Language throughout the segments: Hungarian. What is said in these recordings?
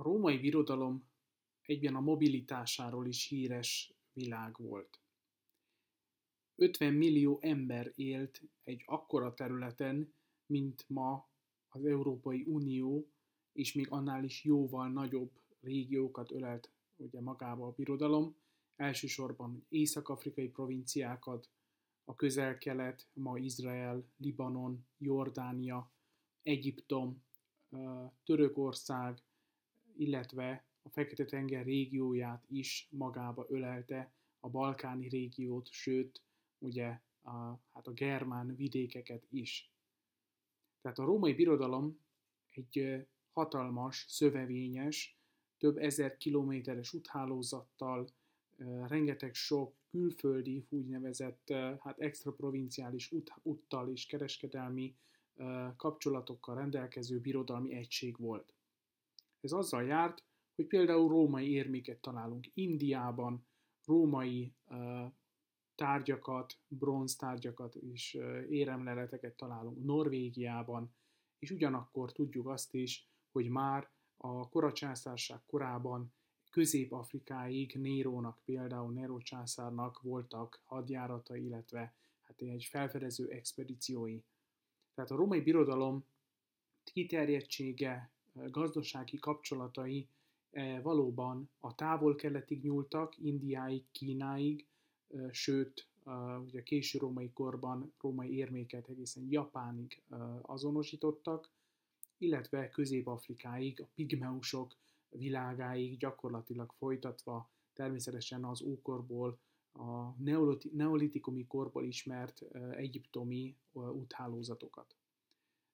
A római birodalom egyben a mobilitásáról is híres világ volt. 50 millió ember élt egy akkora területen, mint ma az Európai Unió, és még annál is jóval nagyobb régiókat ölelt ugye magába a birodalom, elsősorban észak-afrikai provinciákat, a közel-kelet, ma Izrael, Libanon, Jordánia, Egyiptom, Törökország, illetve a Fekete-tenger régióját is magába ölelte, a balkáni régiót, sőt, ugye a, hát a germán vidékeket is. Tehát a római birodalom egy hatalmas, szövevényes, több ezer kilométeres úthálózattal, rengeteg sok külföldi, úgynevezett hát extra provinciális út, úttal és kereskedelmi kapcsolatokkal rendelkező birodalmi egység volt. Ez azzal járt, hogy például római érméket találunk Indiában, római bronz tárgyakat és éremleleteket találunk Norvégiában, és ugyanakkor tudjuk azt is, hogy már a koracsászárság korában Közép-Afrikáig Nérónak, például Nero császárnak voltak hadjárata, illetve hát egy felfedező expedíciói. Tehát a római birodalom kiterjedtsége, gazdasági kapcsolatai valóban a távol-keletig nyúltak, Indiáig, Kínáig, sőt, ugye a késő római korban római érméket egészen Japánig azonosítottak, illetve Közép-Afrikáig, a pigmeusok világáig gyakorlatilag folytatva természetesen az ókorból, a neolitikumi korból ismert egyiptomi úthálózatokat.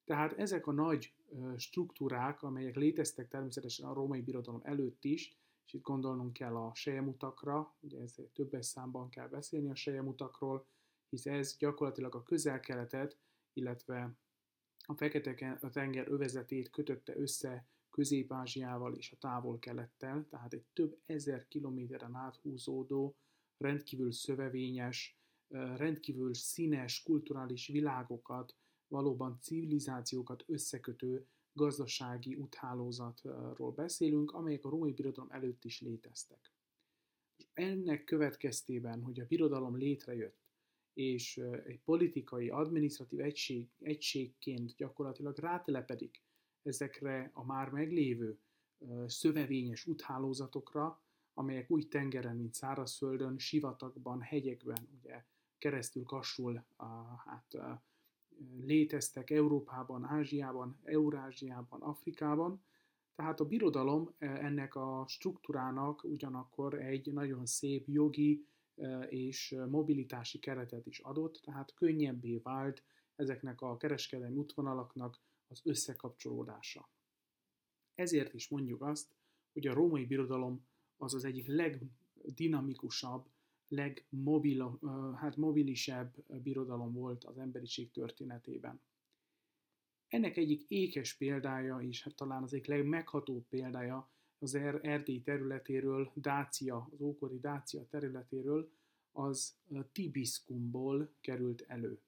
Tehát ezek a nagy struktúrák, amelyek léteztek természetesen a római birodalom előtt is, és itt gondolnunk kell a sejemutakra, ugye ezért többes számban kell beszélni a sejemutakról, hisz ez gyakorlatilag a közel-keletet, illetve a Fekete-tenger övezetét kötötte össze Közép-Ázsiával és a távol-kelettel, tehát egy több ezer kilométeren áthúzódó, rendkívül szövevényes, rendkívül színes, kulturális világokat, valóban civilizációkat összekötő gazdasági úthálózatról beszélünk, amelyek a római birodalom előtt is léteztek. És ennek következtében, hogy a birodalom létrejött, és egy politikai, adminisztratív egység, egységként gyakorlatilag rátelepedik ezekre a már meglévő szövevényes úthálózatokra, amelyek úgy tengeren, mint szárazföldön, sivatagban, hegyekben ugye keresztül a, hát, léteztek Európában, Ázsiában, Eurázsiában, Afrikában. Tehát a birodalom ennek a struktúrának ugyanakkor egy nagyon szép jogi és mobilitási keretet is adott, tehát könnyebbé vált ezeknek a kereskedelmi útvonalaknak az összekapcsolódása. Ezért is mondjuk azt, hogy a római birodalom az az egyik legdinamikusabb, legmobil, hát mobilisebb birodalom volt az emberiség történetében. Ennek egyik ékes példája, és hát talán az egyik legmeghatóbb példája az er-, Erdély területéről, Dácia, az ókori Dácia területéről, az Tibiskumból került elő.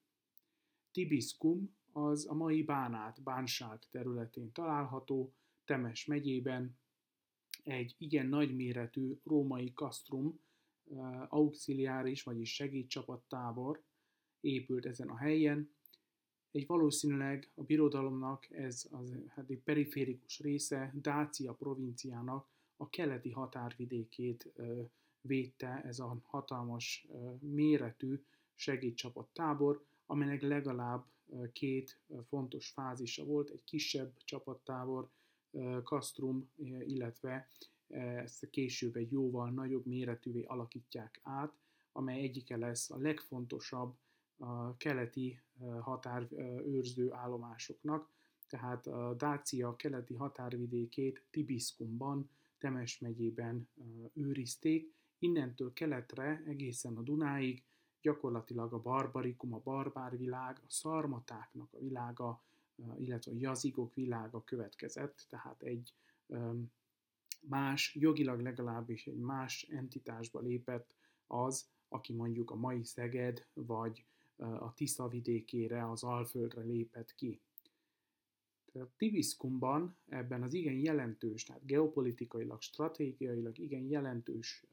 Tibiskum az a mai Bánát, Bánság területén található, Temes megyében, egy igen nagyméretű római kasztrum, auxiliáris, vagyis segédcsapattábor épült ezen a helyen. Egy valószínűleg a birodalomnak ez az hát egy periférikus része, Dácia provinciának a keleti határvidékét védte ez a hatalmas méretű segédcsapattábor, amelynek legalább két fontos fázisa volt, egy kisebb csapattábor, kasztrum, illetve ezt később egy jóval nagyobb méretűvé alakítják át, amely egyike lesz a legfontosabb a keleti határőrző állomásoknak, tehát a Dácia keleti határvidékét Tibiskumban, Temes megyében őrizték, innentől keletre egészen a Dunáig gyakorlatilag a barbarikum, a barbárvilág, a szarmatáknak a világa, illetve a jazigok világa következett, tehát egy más, jogilag legalábbis egy más entitásba lépett az, aki mondjuk a mai Szeged vagy a Tisza vidékére, az Alföldre lépett ki. Tehát Tibiskumban ebben az igen jelentős, tehát geopolitikailag, stratégiailag igen jelentős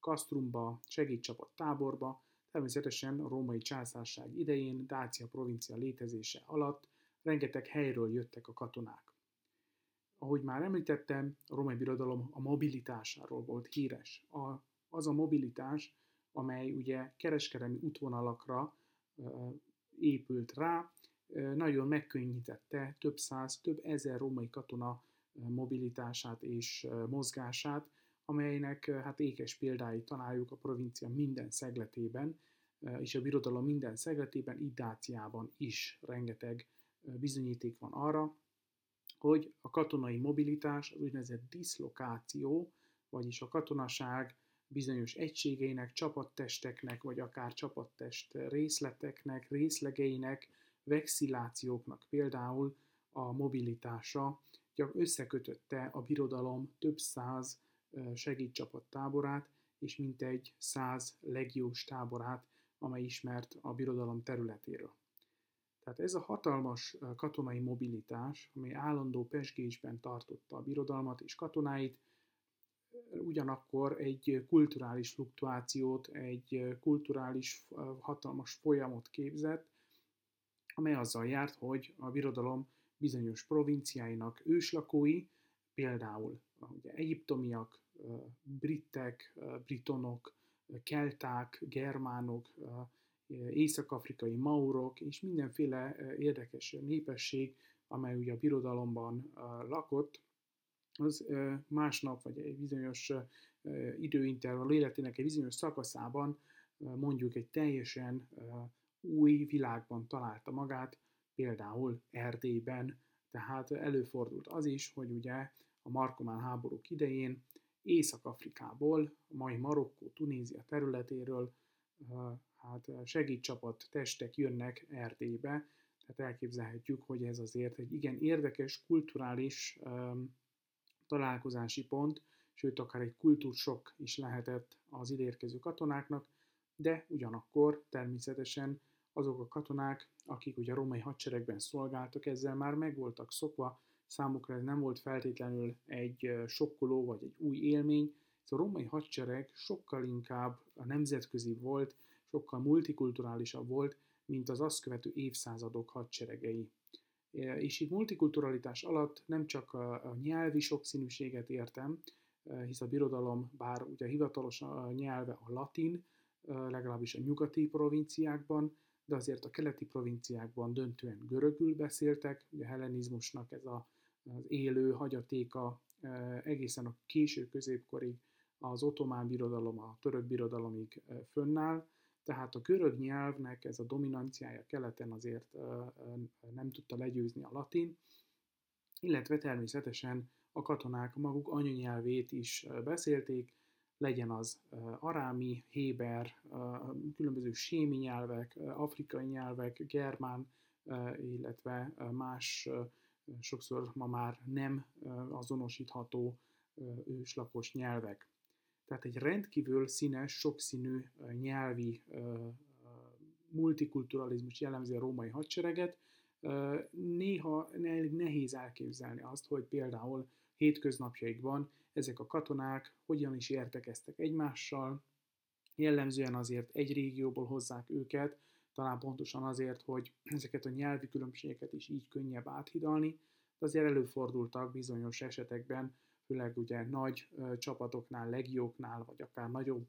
Kastrumba, segítcsapat táborba, természetesen a római császárság idején, Dácia provincia létezése alatt rengeteg helyről jöttek a katonák. Ahogy már említettem, a római birodalom a mobilitásáról volt híres. A, az a mobilitás, amely ugye kereskedelmi útvonalakra épült rá, nagyon megkönnyítette több száz, több ezer római katona mobilitását és mozgását, amelynek hát ékes példáit találjuk a provincia minden szegletében, és a birodalom minden szegletében, így Dáciában is rengeteg bizonyíték van arra, hogy a katonai mobilitás, az úgynevezett diszlokáció, vagyis a katonaság bizonyos egységeinek, csapattesteknek, vagy akár csapattest részleteknek, részlegeinek, vexillációknak például a mobilitása összekötötte a birodalom több száz segítcsapat táborát, és mintegy száz legiós táborát, amely ismert a birodalom területéről. Tehát ez a hatalmas katonai mobilitás, amely állandó pesgésben tartotta a birodalmat és katonáit, ugyanakkor egy kulturális fluktuációt, egy kulturális hatalmas folyamot képzett, amely azzal járt, hogy a birodalom bizonyos provinciáinak őslakói, például ugye, egyiptomiak, britek, britonok, kelták, germánok, észak-afrikai maurok és mindenféle érdekes népesség, amely ugye a birodalomban lakott, az másnap vagy egy bizonyos időintervall életének egy bizonyos szakaszában mondjuk egy teljesen új világban találta magát, például Erdélyben, tehát előfordult az is, hogy ugye a Markomán háborúk idején Észak-Afrikából, mai Marokkó, Tunézia területéről hát segítcsapat testek jönnek Erdélybe, tehát elképzelhetjük, hogy ez azért egy igen érdekes kulturális um, találkozási pont, sőt akár egy kultúrsok is lehetett az idérkező katonáknak, de ugyanakkor természetesen azok a katonák, akik ugye a római hadseregben szolgáltak, ezzel már meg voltak szokva, számukra ez nem volt feltétlenül egy sokkoló vagy egy új élmény, ez a római hadsereg sokkal inkább a nemzetközi volt, sokkal multikulturálisabb volt, mint az azt követő évszázadok hadseregei. És itt multikulturalitás alatt nem csak a nyelvi sokszínűséget értem, hisz a birodalom, bár ugye hivatalos nyelve a latin, legalábbis a nyugati provinciákban, de azért a keleti provinciákban döntően görögül beszéltek, ugye a hellenizmusnak ez a, az élő hagyatéka egészen a késő középkorig az otomán birodalom, a török birodalomig fönnáll, tehát a görög nyelvnek ez a dominanciája keleten azért nem tudta legyőzni a latin, illetve természetesen a katonák maguk anyanyelvét is beszélték, legyen az arámi, héber, különböző sémi nyelvek, afrikai nyelvek, germán, illetve más, sokszor ma már nem azonosítható őslakos nyelvek. Tehát egy rendkívül színes, sokszínű nyelvi multikulturalizmus jellemzi a római hadsereget. Néha nehéz elképzelni azt, hogy például hétköznapjaikban ezek a katonák hogyan is értekeztek egymással, jellemzően azért egy régióból hozzák őket, talán pontosan azért, hogy ezeket a nyelvi különbségeket is így könnyebb áthidalni, de azért előfordultak bizonyos esetekben főleg ugye nagy csapatoknál, legióknál, vagy akár nagyobb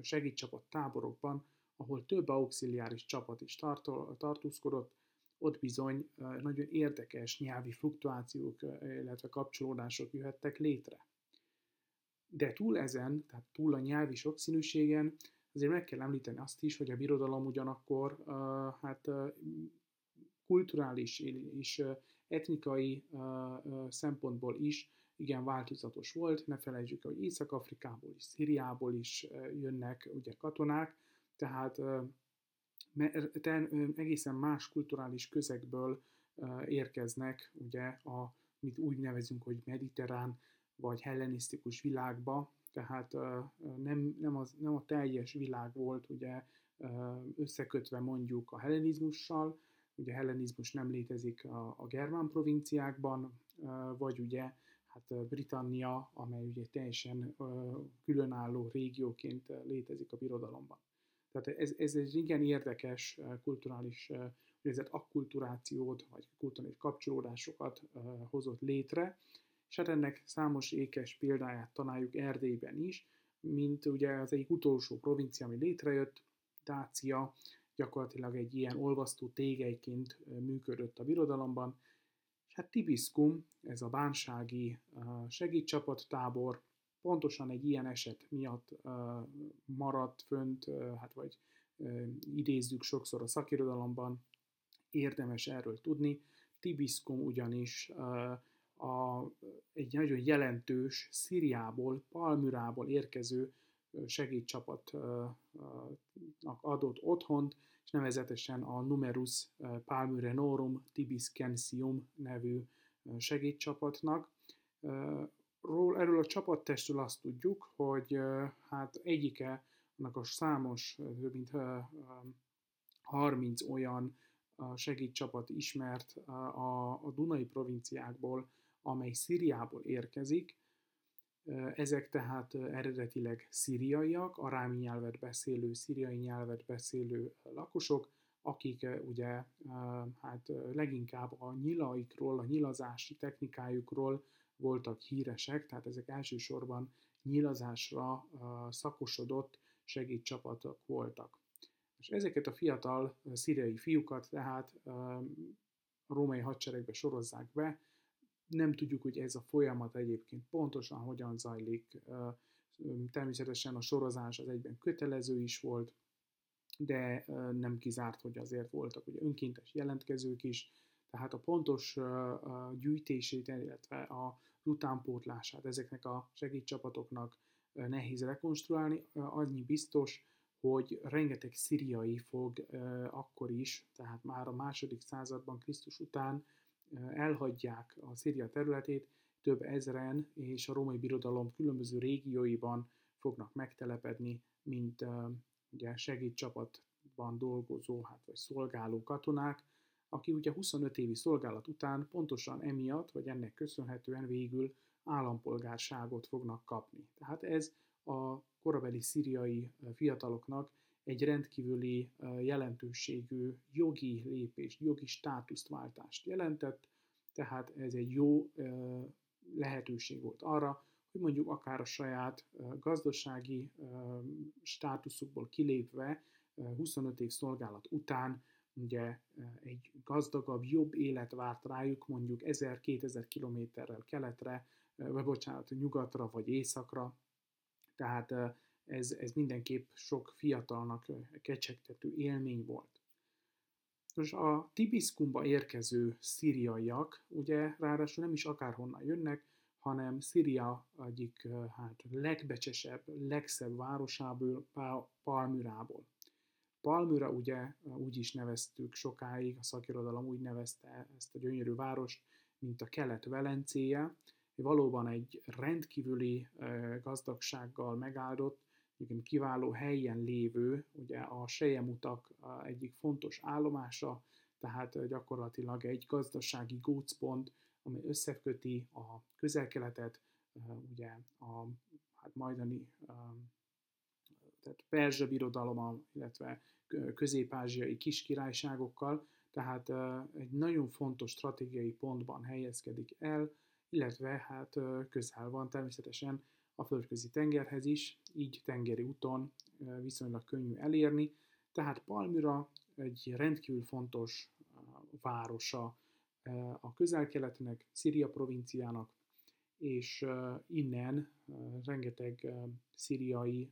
segítcsapat táborokban, ahol több auxiliáris csapat is tartó, tartózkodott, ott bizony nagyon érdekes nyelvi fluktuációk, illetve kapcsolódások jöhettek létre. De túl ezen, tehát túl a nyelvi sokszínűségen, azért meg kell említeni azt is, hogy a birodalom ugyanakkor hát kulturális és etnikai szempontból is igen változatos volt. Ne felejtsük hogy Észak-Afrikából is, Szíriából is jönnek ugye katonák, tehát egészen más kulturális közegből érkeznek ugye a, mit úgy nevezünk, hogy mediterrán vagy hellenisztikus világba, tehát nem, nem, az, nem a teljes világ volt ugye összekötve mondjuk a hellenizmussal, ugye hellenizmus nem létezik a, a germán provinciákban, vagy ugye hát Britannia, amely ugye teljesen különálló régióként létezik a birodalomban. Tehát ez, ez egy igen érdekes kulturális úgynevezett akkulturációt, vagy kulturális kapcsolódásokat hozott létre, és hát ennek számos ékes példáját találjuk Erdélyben is, mint ugye az egyik utolsó provincia, ami létrejött, Dácia, gyakorlatilag egy ilyen olvasztó tégelyként működött a birodalomban, hát Tibiskum, ez a bánsági segítcsapattábor, pontosan egy ilyen eset miatt maradt fönt, hát vagy idézzük sokszor a szakirodalomban, érdemes erről tudni. Tibiskum ugyanis a, egy nagyon jelentős Szíriából, Palmyrából érkező segédcsapatnak adott otthont, és nevezetesen a Numerus Palmyrenorum Tibiscensium nevű segédcsapatnak. Ról, erről a csapattestről azt tudjuk, hogy hát egyike annak a számos, több mint 30 olyan segédcsapat ismert a, a Dunai provinciákból, amely Szíriából érkezik. Ezek tehát eredetileg szíriaiak, arámi nyelvet beszélő, szíriai nyelvet beszélő lakosok, akik ugye hát leginkább a nyilaikról, a nyilazási technikájukról voltak híresek, tehát ezek elsősorban nyilazásra szakosodott segédcsapatok voltak. És ezeket a fiatal szíriai fiúkat tehát a római hadseregbe sorozzák be, nem tudjuk, hogy ez a folyamat egyébként pontosan hogyan zajlik. Természetesen a sorozás az egyben kötelező is volt, de nem kizárt, hogy azért voltak ugye önkéntes jelentkezők is, tehát a pontos gyűjtését, illetve a utánpótlását ezeknek a segítcsapatoknak nehéz rekonstruálni. Annyi biztos, hogy rengeteg szíriai fog akkor is, tehát már a második században Krisztus után elhagyják a Szíria területét, több ezren és a római birodalom különböző régióiban fognak megtelepedni, mint ugye segédcsapatban dolgozó, hát vagy szolgáló katonák, aki ugye 25 évi szolgálat után pontosan emiatt, vagy ennek köszönhetően végül állampolgárságot fognak kapni. Tehát ez a korabeli szíriai fiataloknak egy rendkívüli jelentőségű jogi lépést, jogi státusztváltást jelentett, tehát ez egy jó lehetőség volt arra, hogy mondjuk akár a saját gazdasági státuszukból kilépve 25 év szolgálat után ugye egy gazdagabb, jobb élet várt rájuk mondjuk 1000-2000 kilométerrel keletre, vagy bocsánat, nyugatra vagy északra, tehát ez, ez mindenképp sok fiatalnak kecsegtető élmény volt. Most a Tibiskumba érkező szíriaiak, ugye ráadásul nem is akárhonnan jönnek, hanem Szíria egyik hát, legbecsesebb, legszebb városából, Palmyrából. Palmyra ugye úgy is neveztük sokáig, a szakirodalom úgy nevezte ezt a gyönyörű várost, mint a kelet-velencéje, valóban egy rendkívüli gazdagsággal megáldott, igen, kiváló helyen lévő, ugye a Sejemutak egyik fontos állomása, tehát gyakorlatilag egy gazdasági gócpont, amely összeköti a közel-keletet, ugye a hát majdani tehát Perzsa birodalom, illetve közép-ázsiai kiskirályságokkal, tehát egy nagyon fontos stratégiai pontban helyezkedik el, illetve hát közel van természetesen a földközi tengerhez is, így tengeri úton viszonylag könnyű elérni. Tehát Palmyra egy rendkívül fontos városa a közel-keletnek, Szíria provinciának, és innen rengeteg szíriai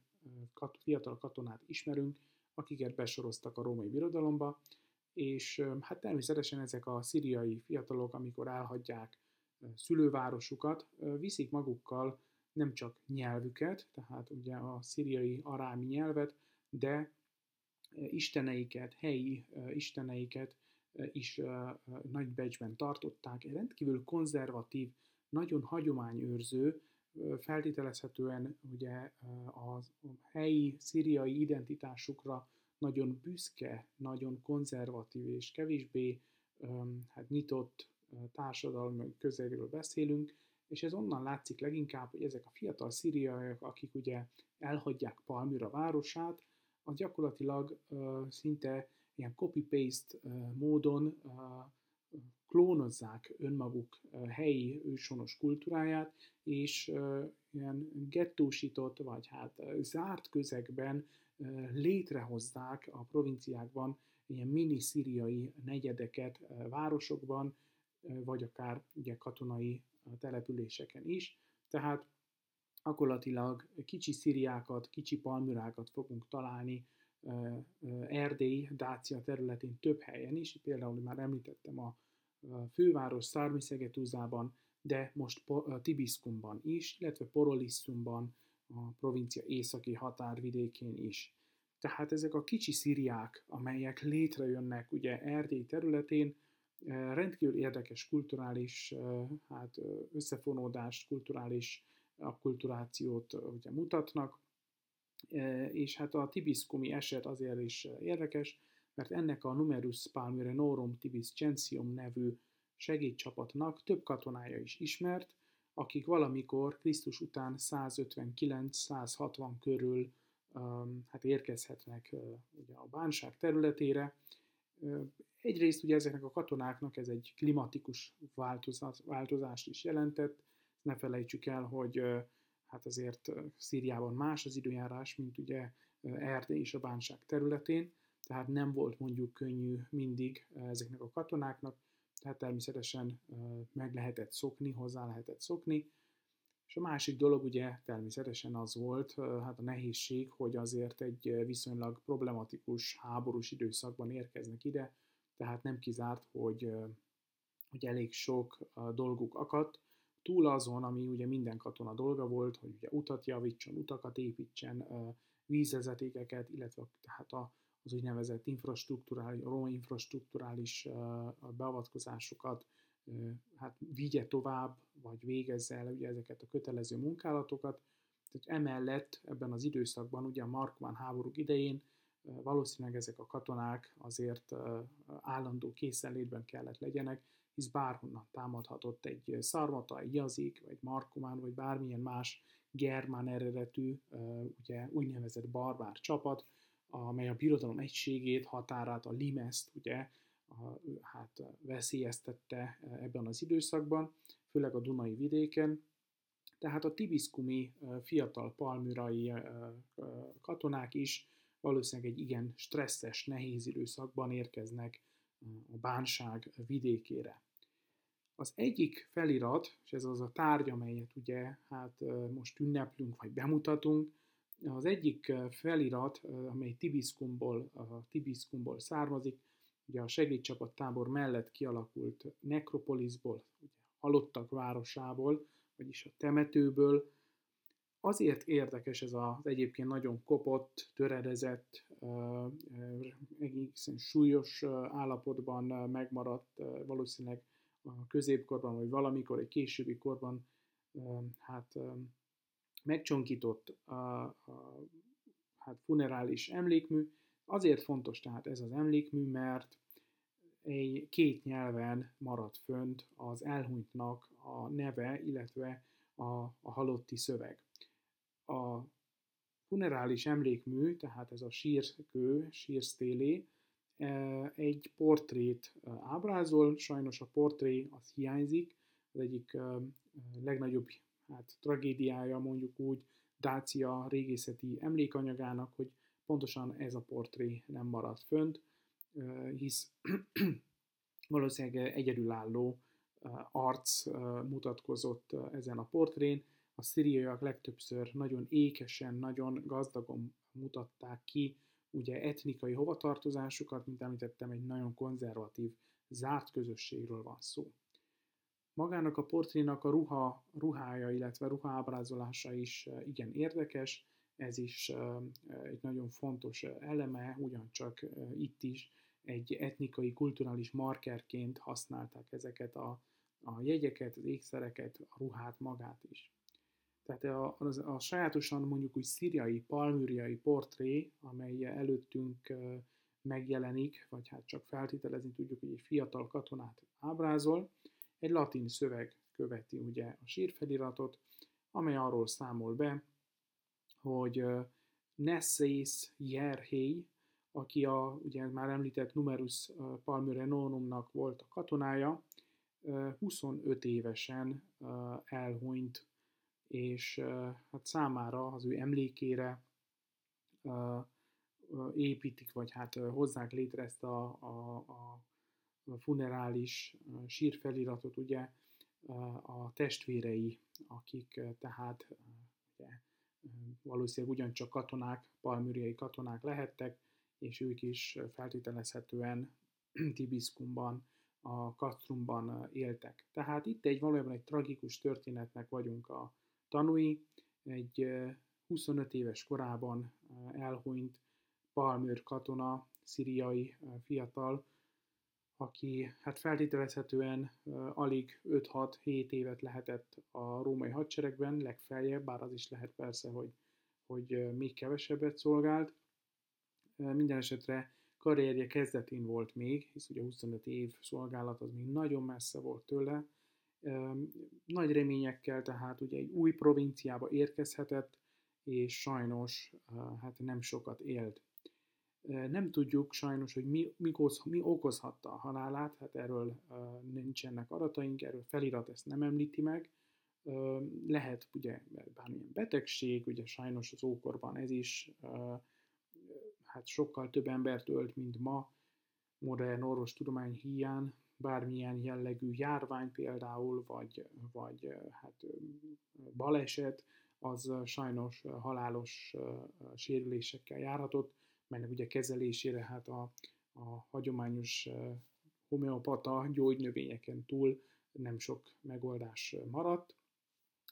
fiatal katonát ismerünk, akiket besoroztak a római birodalomba, és hát természetesen ezek a szíriai fiatalok, amikor elhagyják szülővárosukat, viszik magukkal nem csak nyelvüket, tehát ugye a szíriai arámi nyelvet, de isteneiket, helyi isteneiket is nagy becsben tartották. Rendkívül konzervatív, nagyon hagyományőrző, feltételezhetően ugye a helyi szíriai identitásukra nagyon büszke, nagyon konzervatív és kevésbé hát nyitott társadalmi közegről beszélünk, és ez onnan látszik leginkább, hogy ezek a fiatal szíriaiak, akik ugye elhagyják Palmyra városát, az gyakorlatilag szinte ilyen copy-paste módon klónozzák önmaguk helyi őshonos kultúráját, és ilyen gettósított, vagy hát zárt közegben létrehozzák a provinciákban ilyen mini-szíriai negyedeket városokban, vagy akár ugye katonai településeken is. Tehát gyakorlatilag kicsi szíriákat, kicsi palmürákat fogunk találni Erdély, Dácia területén több helyen is, például már említettem a főváros Szármiszegetúzában, de most Tibiszkumban is, illetve Porolisszumban, a provincia északi határvidékén is. Tehát ezek a kicsi szíriák, amelyek létrejönnek ugye Erdély területén, rendkívül érdekes kulturális hát, összefonódást, kulturális akkulturációt ugye mutatnak, és hát a tibiszkumi eset azért is érdekes, mert ennek a Numerus Palmyre Norum Tibiscensium nevű segédcsapatnak több katonája is ismert, akik valamikor Krisztus után 159-160 körül hát érkezhetnek ugye a bánság területére, Egyrészt ugye ezeknek a katonáknak ez egy klimatikus változás, változást is jelentett. Ne felejtsük el, hogy hát azért Szíriában más az időjárás, mint ugye Erdély és a bánság területén, tehát nem volt mondjuk könnyű mindig ezeknek a katonáknak, tehát természetesen meg lehetett szokni, hozzá lehetett szokni. És a másik dolog ugye természetesen az volt, hát a nehézség, hogy azért egy viszonylag problematikus háborús időszakban érkeznek ide, tehát nem kizárt, hogy, hogy elég sok dolguk akadt, túl azon, ami ugye minden katona dolga volt, hogy ugye utat javítson, utakat építsen, vízvezetékeket, illetve tehát az úgynevezett infrastruktúrális, roma infrastruktúrális beavatkozásokat hát vigye tovább, vagy végezze el ugye ezeket a kötelező munkálatokat. Tehát emellett ebben az időszakban, ugye a Markván háborúk idején valószínűleg ezek a katonák azért állandó készenlétben kellett legyenek, hisz bárhonnan támadhatott egy szarmata, egy jazik, vagy markomán, vagy bármilyen más germán eredetű, ugye úgynevezett barbár csapat, amely a birodalom egységét, határát, a limeszt ugye a, hát veszélyeztette ebben az időszakban, főleg a Dunai vidéken. Tehát a tibiszkumi fiatal palmürai katonák is valószínűleg egy igen stresszes, nehéz időszakban érkeznek a bánság vidékére. Az egyik felirat, és ez az a tárgy, amelyet ugye hát most ünneplünk, vagy bemutatunk, az egyik felirat, amely Tibiszkumból, a Tibiszkumból származik, ugye a segédcsapat tábor mellett kialakult nekropoliszból, ugye halottak városából, vagyis a temetőből, Azért érdekes ez az egyébként nagyon kopott, töredezett, egészen súlyos állapotban megmaradt, valószínűleg a középkorban, vagy valamikor egy későbbi korban hát megcsonkított hát funerális emlékmű. Azért fontos tehát ez az emlékmű, mert egy két nyelven maradt fönt az elhunytnak a neve, illetve a, a halotti szöveg. A funerális emlékmű, tehát ez a sírkő, sírsztélé, e, egy portrét e, ábrázol, sajnos a portré az hiányzik, az egyik e, legnagyobb hát, tragédiája mondjuk úgy Dácia régészeti emlékanyagának, hogy pontosan ez a portré nem maradt fönt, hisz valószínűleg egyedülálló arc mutatkozott ezen a portrén, a szíriaiak legtöbbször nagyon ékesen, nagyon gazdagon mutatták ki ugye etnikai hovatartozásukat, mint említettem, egy nagyon konzervatív, zárt közösségről van szó. Magának a portrénak a ruha, ruhája, illetve ruhaábrázolása is igen érdekes, ez is egy nagyon fontos eleme, ugyancsak itt is egy etnikai, kulturális markerként használták ezeket a, a jegyeket, az ékszereket, a ruhát magát is. Tehát a, a, a sajátosan mondjuk úgy szíriai, palműriai portré, amely előttünk megjelenik, vagy hát csak feltételezni tudjuk, hogy egy fiatal katonát ábrázol, egy latin szöveg követi ugye a sírfeliratot, amely arról számol be, hogy Nessész Jerhely, aki a ugye már említett Numerus Palmyrenonumnak volt a katonája, 25 évesen elhunyt, és hát számára, az ő emlékére építik, vagy hát hozzák létre ezt a, a, a funerális sírfeliratot, ugye a testvérei, akik tehát ugye, valószínűleg ugyancsak katonák, palmüriai katonák lehettek, és ők is feltételezhetően Tibiszkumban, a Kastrumban éltek. Tehát itt egy valójában egy tragikus történetnek vagyunk a tanúi. Egy 25 éves korában elhunyt Palmőr katona, szíriai fiatal, aki hát feltételezhetően alig 5-6-7 évet lehetett a római hadseregben, legfeljebb, bár az is lehet persze, hogy, hogy még kevesebbet szolgált. Minden esetre karrierje kezdetén volt még, hisz ugye 25 év szolgálat az még nagyon messze volt tőle. Nagy reményekkel tehát ugye egy új provinciába érkezhetett, és sajnos hát nem sokat élt. Nem tudjuk sajnos, hogy mi, mi, mi okozhatta a halálát, hát erről nincsenek adataink, erről felirat ezt nem említi meg. Lehet ugye bármilyen betegség, ugye sajnos az ókorban ez is hát sokkal több embert ölt, mint ma, modern orvostudomány hiány, bármilyen jellegű járvány például, vagy, vagy hát baleset, az sajnos halálos sérülésekkel járhatott melynek ugye kezelésére hát a, a hagyományos homeopata gyógynövényeken túl nem sok megoldás maradt.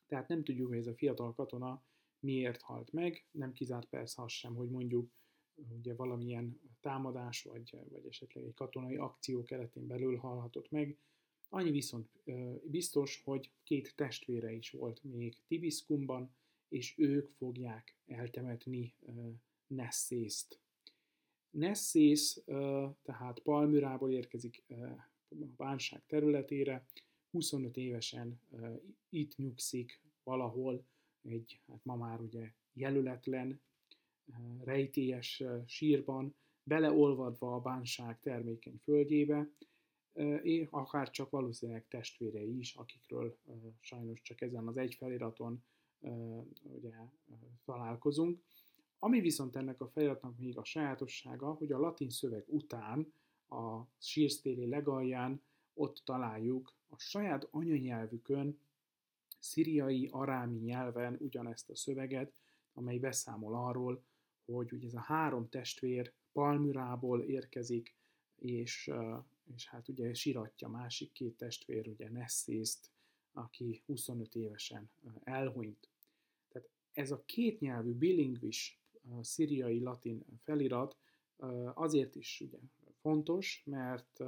Tehát nem tudjuk, hogy ez a fiatal katona miért halt meg, nem kizárt persze az sem, hogy mondjuk ugye valamilyen támadás, vagy, vagy esetleg egy katonai akció keretén belül halhatott meg. Annyi viszont biztos, hogy két testvére is volt még Tibiszkumban, és ők fogják eltemetni Nessészt. Nessész, tehát Palmyrából érkezik a bánság területére, 25 évesen itt nyugszik valahol egy, hát ma már ugye jelöletlen, rejtélyes sírban, beleolvadva a bánság termékeny földjébe, és akár csak valószínűleg testvérei is, akikről sajnos csak ezen az egy feliraton ugye, találkozunk. Ami viszont ennek a feliratnak még a sajátossága, hogy a latin szöveg után a sírsztéli legalján ott találjuk a saját anyanyelvükön, szíriai, arámi nyelven ugyanezt a szöveget, amely beszámol arról, hogy ugye ez a három testvér Palmyrából érkezik, és, és hát ugye siratja másik két testvér, ugye Nessészt, aki 25 évesen elhunyt. Tehát ez a kétnyelvű bilingvis szíriai latin felirat azért is ugye fontos, mert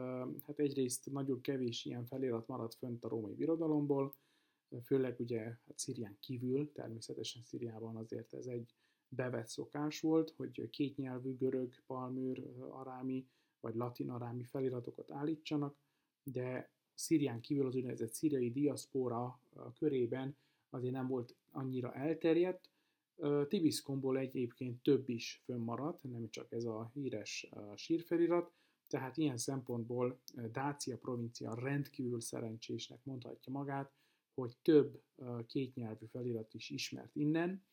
hát egyrészt nagyon kevés ilyen felirat maradt fönt a római birodalomból, főleg ugye hát Szírián kívül, természetesen Szíriában azért ez egy bevett szokás volt, hogy kétnyelvű görög, palműr, arámi vagy latin arámi feliratokat állítsanak, de Szírián kívül az úgynevezett szíriai diaszpóra körében azért nem volt annyira elterjedt, Tibiszkomból egyébként több is fönnmaradt, nem csak ez a híres sírfelirat, tehát ilyen szempontból Dácia provincia rendkívül szerencsésnek mondhatja magát, hogy több kétnyelvű felirat is ismert innen,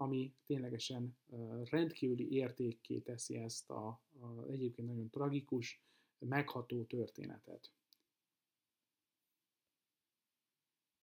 ami ténylegesen rendkívüli értékké teszi ezt a, a egyébként nagyon tragikus, megható történetet.